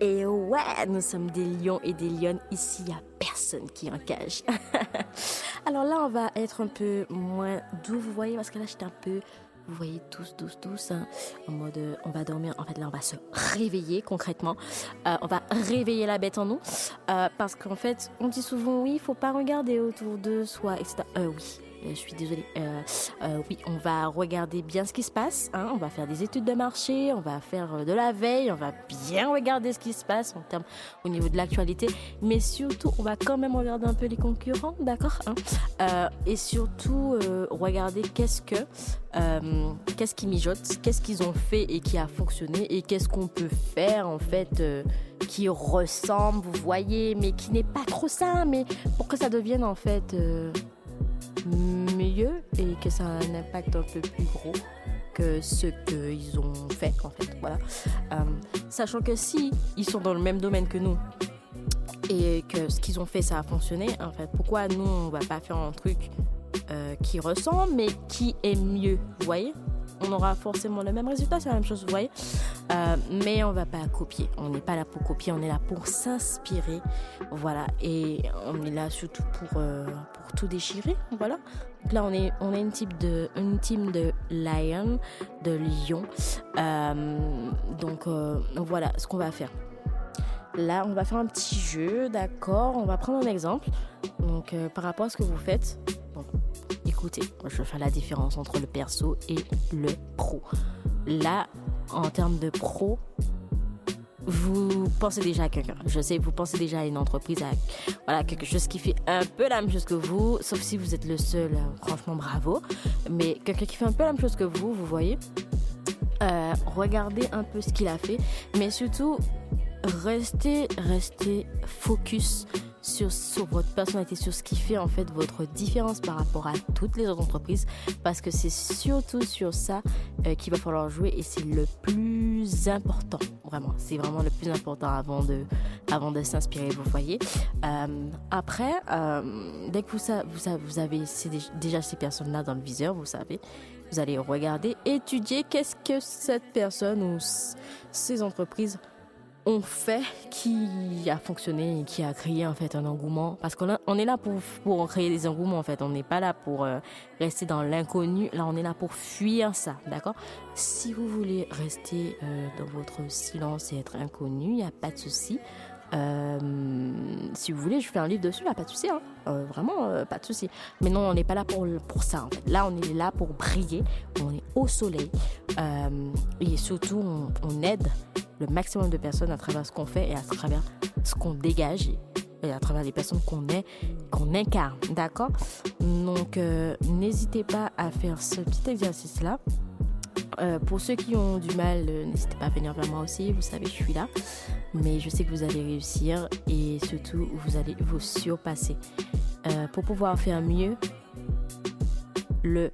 Et ouais, nous sommes des lions et des lionnes. Ici, il n'y a personne qui en cage. Alors là, on va être un peu moins doux, vous voyez, parce que là, j'étais un peu, vous voyez, tous, douce, hein, en mode, euh, on va dormir. En fait, là, on va se réveiller concrètement. Euh, on va réveiller la bête en nous, euh, parce qu'en fait, on dit souvent, oui, il faut pas regarder autour de soi, etc. Oui, je suis désolée. Euh, euh, oui, on va regarder bien ce qui se passe. Hein, on va faire des études de marché, on va faire euh, de la veille, on va bien regarder ce qui se passe en termes au niveau de l'actualité. Mais surtout, on va quand même regarder un peu les concurrents, d'accord hein Et surtout, regarder qu'est-ce que, qu'est-ce qui mijote, qu'est-ce qu'ils ont fait et qui a fonctionné et qu'est-ce qu'on peut faire en fait. qui ressemble, vous voyez, mais qui n'est pas trop ça, mais pour que ça devienne en fait mieux et que ça a un impact un peu plus gros que ce qu'ils ont fait en fait. Voilà. Euh, sachant que si ils sont dans le même domaine que nous et que ce qu'ils ont fait ça a fonctionné en fait pourquoi nous on va pas faire un truc euh, qui ressemble mais qui est mieux? Vous voyez? On aura forcément le même résultat, c'est la même chose, vous voyez. Euh, mais on va pas copier. On n'est pas là pour copier, on est là pour s'inspirer. Voilà. Et on est là surtout pour, euh, pour tout déchirer. Voilà. Là, on est, on est une, type de, une team de lion, de lion. Euh, donc voilà ce qu'on va faire. Là, on va faire un petit jeu, d'accord On va prendre un exemple. Donc, par rapport à ce que vous faites, je faire la différence entre le perso et le pro. Là, en termes de pro, vous pensez déjà à quelqu'un. Je sais, vous pensez déjà à une entreprise, à voilà, quelque chose qui fait un peu la même chose que vous, sauf si vous êtes le seul, franchement bravo. Mais quelqu'un qui fait un peu la même chose que vous, vous voyez. Euh, regardez un peu ce qu'il a fait, mais surtout restez, restez focus sur, votre personnalité, sur ce qui fait en fait votre différence par rapport à toutes les autres entreprises, parce que c'est surtout sur ça euh, qu'il va falloir jouer et c'est le plus important, vraiment. C'est vraiment le plus important avant de, avant de s'inspirer, vous voyez. Euh, après, euh, dès que vous, vous, avez déjà ces personnes-là dans le viseur, vous savez, vous allez regarder, étudier qu'est-ce que cette personne ou ces entreprises ont fait qui a fonctionné et qui a créé en fait un engouement. Parce qu'on on est là pour pour créer des engouements en fait. On n'est pas là pour euh, rester dans l'inconnu. Là on est là pour fuir ça d'accord? Si vous voulez rester euh, dans votre silence et être inconnu il y a pas de souci. Euh, si vous voulez, je fais un livre dessus, là, pas de souci, hein. Vraiment, pas de souci. Mais non, on n'est pas là pour, pour ça. Là, on est là pour briller, on est au soleil, euh, et surtout, on, aide le maximum de personnes à travers ce qu'on fait et à travers ce qu'on dégage et à travers les personnes qu'on est, qu'on incarne, d'accord? Donc, euh, n'hésitez pas à faire ce petit exercice-là. Euh, pour ceux qui ont du mal, n'hésitez pas à venir vers moi aussi, vous savez, je suis là. Mais je sais que vous allez réussir et surtout, vous allez vous surpasser. Pour pouvoir faire mieux, le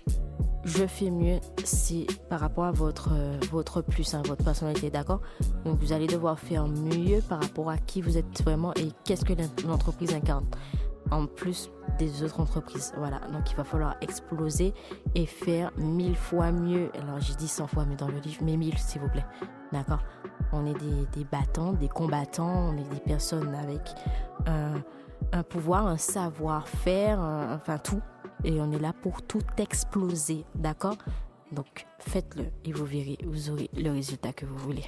je fais mieux, c'est par rapport à votre, euh, votre plus, hein, votre personnalité, d'accord? Donc vous allez devoir faire mieux par rapport à qui vous êtes vraiment et qu'est-ce que l'en- l'entreprise incarne. En plus des autres entreprises, voilà. Donc il va falloir exploser et faire mille fois mieux. Alors j'ai dit 100 fois mieux dans le livre, mais mille s'il vous plaît, d'accord? On est des, des battants, des combattants, on est des personnes avec un, pouvoir, un savoir-faire, enfin tout. Et on est là pour tout exploser, d'accord? Donc faites-le et vous verrez, vous aurez le résultat que vous voulez.